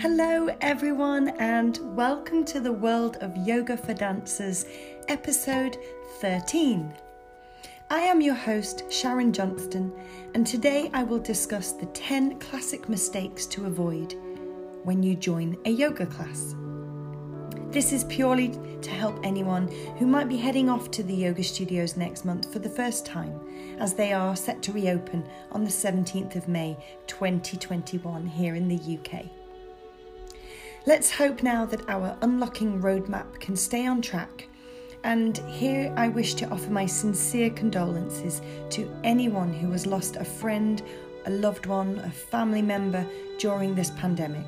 Hello, everyone, and welcome to the World of Yoga for Dancers, episode 13. I am your host, Sharon Johnston, and today I will discuss the 10 classic mistakes to avoid when you join a yoga class. This is purely to help anyone who might be heading off to the yoga studios next month for the first time, as they are set to reopen on the 17th of May 2021 here in the UK. Let's hope now that our unlocking roadmap can stay on track. And here I wish to offer my sincere condolences to anyone who has lost a friend, a loved one, a family member during this pandemic.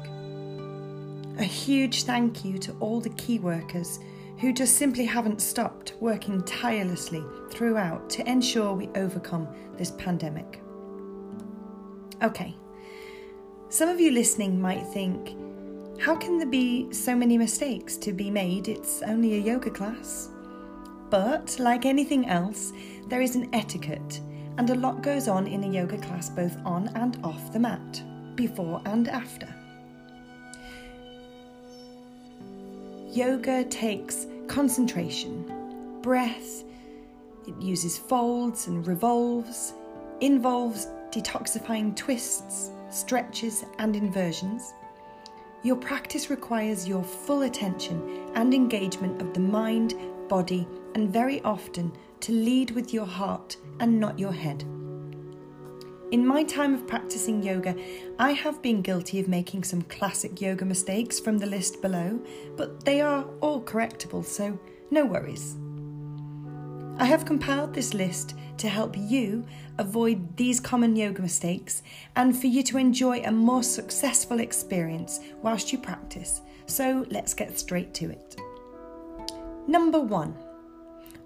A huge thank you to all the key workers who just simply haven't stopped working tirelessly throughout to ensure we overcome this pandemic. Okay, some of you listening might think, how can there be so many mistakes to be made? It's only a yoga class. But, like anything else, there is an etiquette, and a lot goes on in a yoga class both on and off the mat, before and after. Yoga takes concentration, breath, it uses folds and revolves, involves detoxifying twists, stretches, and inversions. Your practice requires your full attention and engagement of the mind, body, and very often to lead with your heart and not your head. In my time of practicing yoga, I have been guilty of making some classic yoga mistakes from the list below, but they are all correctable, so no worries. I have compiled this list to help you avoid these common yoga mistakes and for you to enjoy a more successful experience whilst you practice. So let's get straight to it. Number one,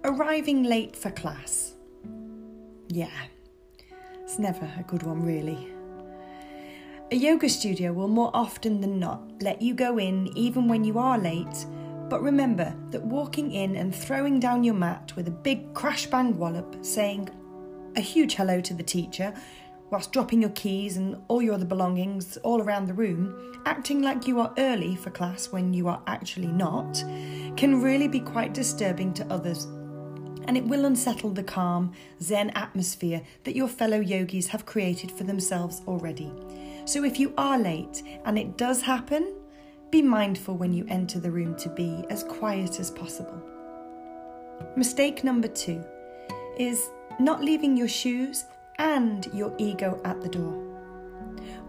arriving late for class. Yeah, it's never a good one, really. A yoga studio will more often than not let you go in even when you are late but remember that walking in and throwing down your mat with a big crash bang wallop, saying a huge hello to the teacher, whilst dropping your keys and all your other belongings all around the room, acting like you are early for class when you are actually not, can really be quite disturbing to others. And it will unsettle the calm, Zen atmosphere that your fellow yogis have created for themselves already. So if you are late and it does happen, be mindful when you enter the room to be as quiet as possible. Mistake number two is not leaving your shoes and your ego at the door.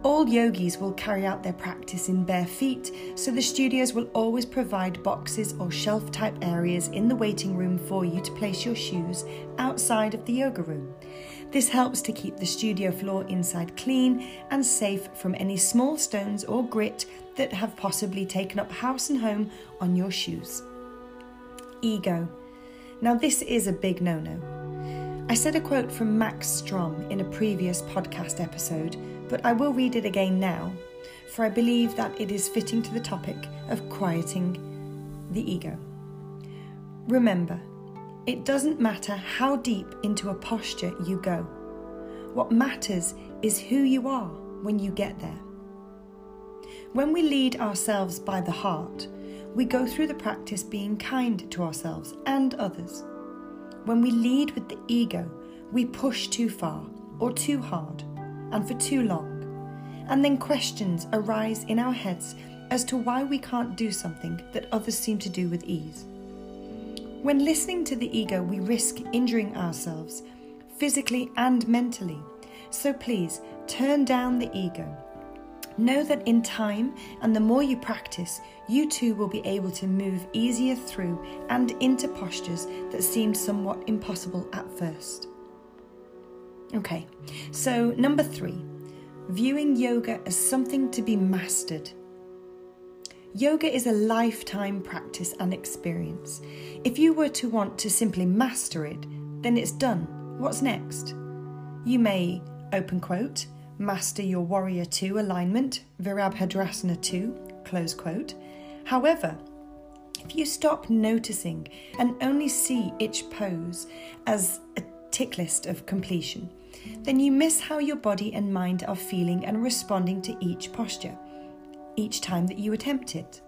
All yogis will carry out their practice in bare feet, so the studios will always provide boxes or shelf type areas in the waiting room for you to place your shoes outside of the yoga room. This helps to keep the studio floor inside clean and safe from any small stones or grit that have possibly taken up house and home on your shoes. Ego. Now, this is a big no no. I said a quote from Max Strom in a previous podcast episode, but I will read it again now, for I believe that it is fitting to the topic of quieting the ego. Remember, it doesn't matter how deep into a posture you go. What matters is who you are when you get there. When we lead ourselves by the heart, we go through the practice being kind to ourselves and others. When we lead with the ego, we push too far or too hard and for too long, and then questions arise in our heads as to why we can't do something that others seem to do with ease. When listening to the ego, we risk injuring ourselves physically and mentally. So please turn down the ego. Know that in time and the more you practice, you too will be able to move easier through and into postures that seemed somewhat impossible at first. Okay, so number three, viewing yoga as something to be mastered Yoga is a lifetime practice and experience. If you were to want to simply master it, then it's done. What's next? You may, open quote, master your warrior 2 alignment, Virabhadrasana 2, close quote. However, if you stop noticing and only see each pose as a tick list of completion, then you miss how your body and mind are feeling and responding to each posture. each time that you attempt it.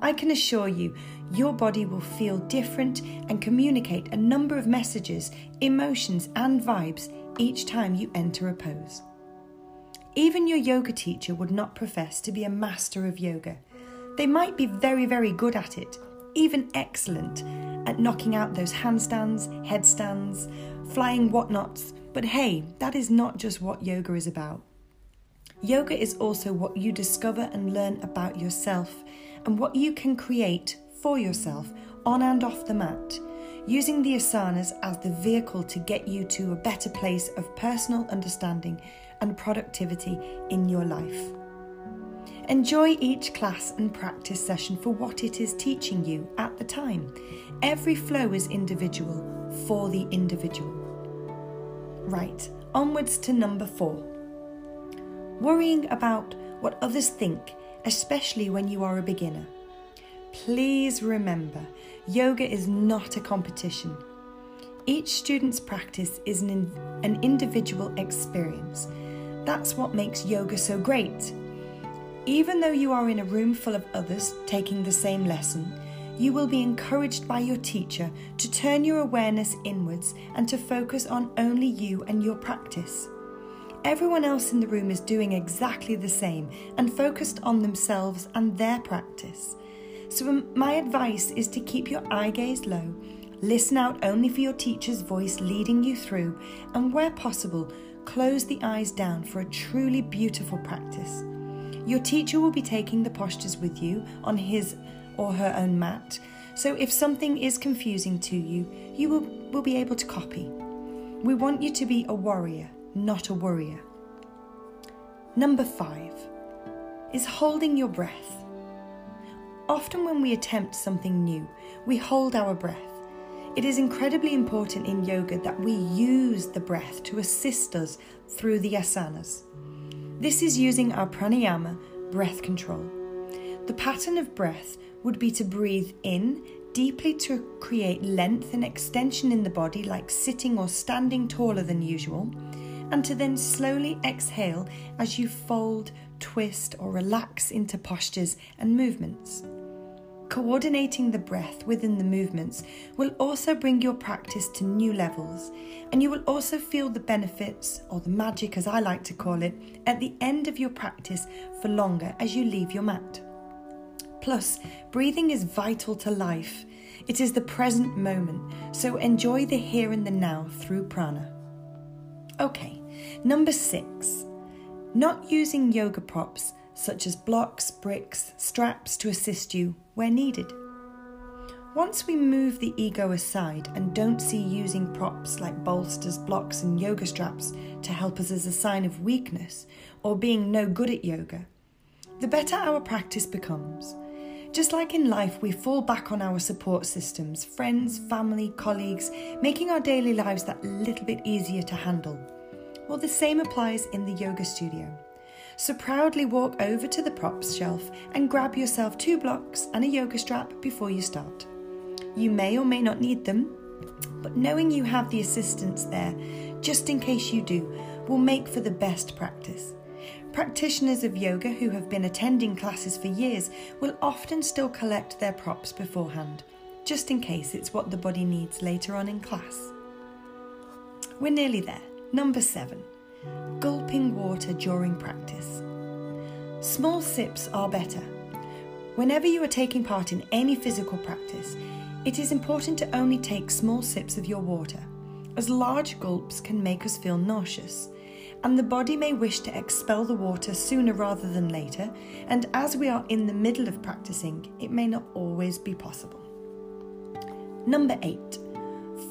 I can assure you, your body will feel different and communicate a number of messages, emotions, and vibes each time you enter a pose. Even your yoga teacher would not profess to be a master of yoga. They might be very, very good at it, even excellent at knocking out those handstands, headstands, flying whatnots, but hey, that is not just what yoga is about. Yoga is also what you discover and learn about yourself and what you can create for yourself on and off the mat, using the asanas as the vehicle to get you to a better place of personal understanding and productivity in your life. Enjoy each class and practice session for what it is teaching you at the time. Every flow is individual for the individual. Right, onwards to number four. Worrying about what others think, especially when you are a beginner. Please remember, yoga is not a competition. Each student's practice is an, in, an individual experience. That's what makes yoga so great. Even though you are in a room full of others taking the same lesson, you will be encouraged by your teacher to turn your awareness inwards and to focus on only you and your practice. Everyone else in the room is doing exactly the same and focused on themselves and their practice. So, my advice is to keep your eye gaze low, listen out only for your teacher's voice leading you through, and where possible, close the eyes down for a truly beautiful practice. Your teacher will be taking the postures with you on his or her own mat, so if something is confusing to you, you will, will be able to copy. We want you to be a warrior, not a worrier. Number five is holding your breath. Often, when we attempt something new, we hold our breath. It is incredibly important in yoga that we use the breath to assist us through the asanas. This is using our pranayama, breath control. The pattern of breath would be to breathe in deeply to create length and extension in the body, like sitting or standing taller than usual, and to then slowly exhale as you fold, twist, or relax into postures and movements. Coordinating the breath within the movements will also bring your practice to new levels, and you will also feel the benefits, or the magic as I like to call it, at the end of your practice for longer as you leave your mat. Plus, breathing is vital to life. It is the present moment, so enjoy the here and the now through prana. Okay, number six, not using yoga props such as blocks, bricks, straps to assist you where needed. Once we move the ego aside and don't see using props like bolsters, blocks, and yoga straps to help us as a sign of weakness or being no good at yoga, the better our practice becomes. Just like in life, we fall back on our support systems friends, family, colleagues, making our daily lives that little bit easier to handle. Well, the same applies in the yoga studio. So proudly walk over to the props shelf and grab yourself two blocks and a yoga strap before you start. You may or may not need them, but knowing you have the assistance there, just in case you do, will make for the best practice. Practitioners of yoga who have been attending classes for years will often still collect their props beforehand, just in case it's what the body needs later on in class. We're nearly there. Number seven gulping water during practice. Small sips are better. Whenever you are taking part in any physical practice, it is important to only take small sips of your water, as large gulps can make us feel nauseous and the body may wish to expel the water sooner rather than later, and as we are in the middle of practicing, it may not always be possible. Number eight,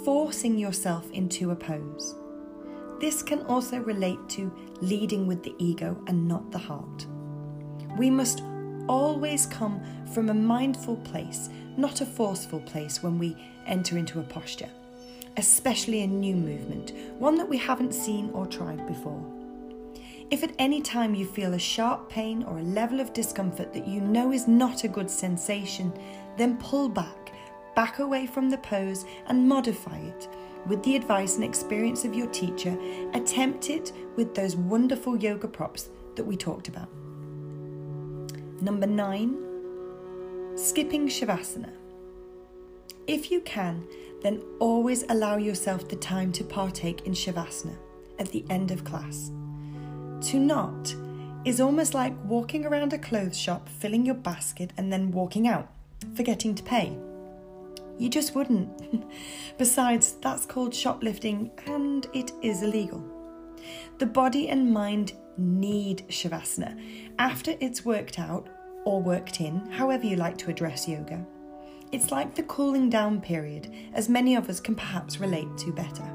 forcing yourself into a pose. This can also relate to leading with the ego and not the heart. We must always come from a mindful place, not a forceful place when we enter into a posture especially a new movement, one that we haven't seen or tried before. If at any time you feel a sharp pain or a level of discomfort that you know is not a good sensation, then pull back, back away from the pose and modify it. With the advice and experience of your teacher, attempt it with those wonderful yoga props that we talked about. Number nine, skipping Shavasana. If you can, then always allow yourself the time to partake in Shavasana at the end of class. To not is almost like walking around a clothes shop, filling your basket, and then walking out, forgetting to pay. You just wouldn't. Besides, that's called shoplifting and it is illegal. The body and mind need Shavasana after it's worked out or worked in, however you like to address yoga. It's like the cooling down period, as many of us can perhaps relate to better.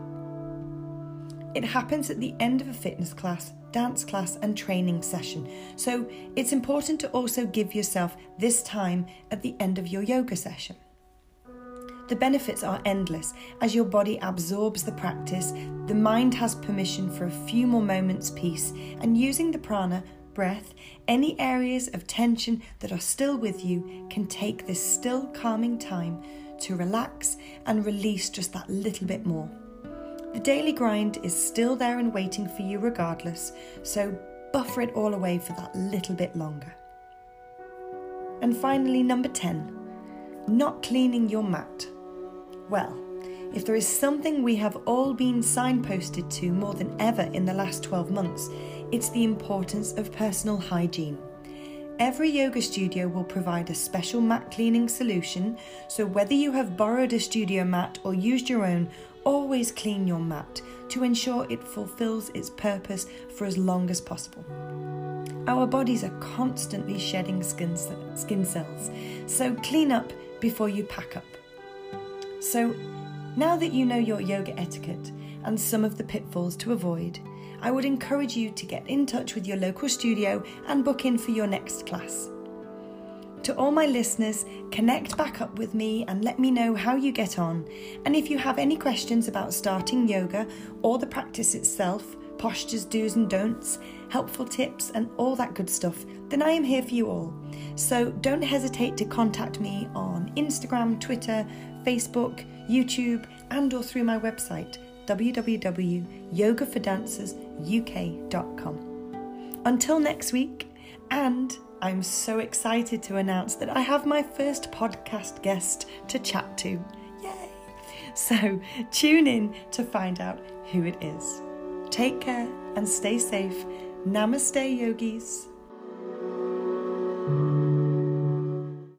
It happens at the end of a fitness class, dance class, and training session, so it's important to also give yourself this time at the end of your yoga session. The benefits are endless as your body absorbs the practice, the mind has permission for a few more moments' peace, and using the prana, breath, any areas of tension that are still with you can take this still calming time to relax and release just that little bit more. The daily grind is still there and waiting for you regardless, so buffer it all away for that little bit longer. And finally, number 10, not cleaning your mat. Well, if there is something we have all been signposted to more than ever in the last 12 months, it's the importance of personal hygiene. Every yoga studio will provide a special mat cleaning solution, so whether you have borrowed a studio mat or used your own, always clean your mat to ensure it fulfills its purpose for as long as possible. Our bodies are constantly shedding skin, skin cells, so clean up before you pack up. So, now that you know your yoga etiquette and some of the pitfalls to avoid, I would encourage you to get in touch with your local studio and book in for your next class. To all my listeners, connect back up with me and let me know how you get on. And if you have any questions about starting yoga or the practice itself, postures, do's and don'ts, helpful tips, and all that good stuff, then I am here for you all. So don't hesitate to contact me on Instagram, Twitter, Facebook, YouTube, and or through my website www.yogafordancersuk.com. Until next week, and I'm so excited to announce that I have my first podcast guest to chat to. Yay! So tune in to find out who it is. Take care and stay safe. Namaste, yogis.